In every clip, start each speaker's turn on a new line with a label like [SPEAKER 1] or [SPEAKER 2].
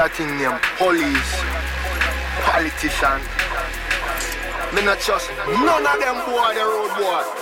[SPEAKER 1] that thing named police, politician. Me not trust none of them boy, the road boy.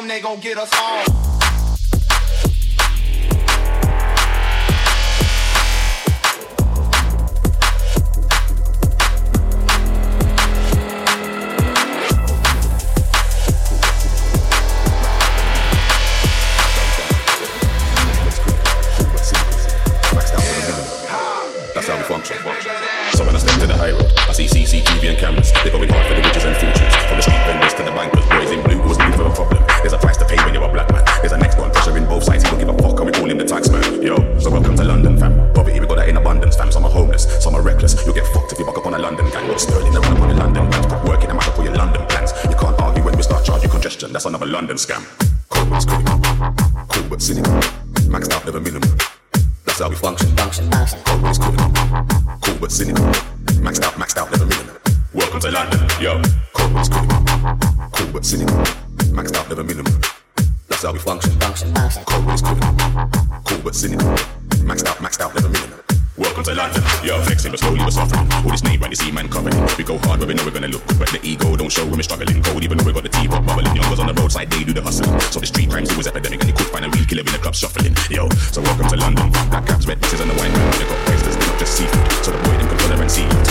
[SPEAKER 2] Them, they gon' get us even know we got the tea pot bubbling. Young was on the roadside, they do the hustling. So the street crimes, always epidemic, and you could find a real killer in the club shuffling. Yo, so welcome to London. Black caps, red buses, and the wine man. They got oysters, they got just seafood. So the boy them can color and see.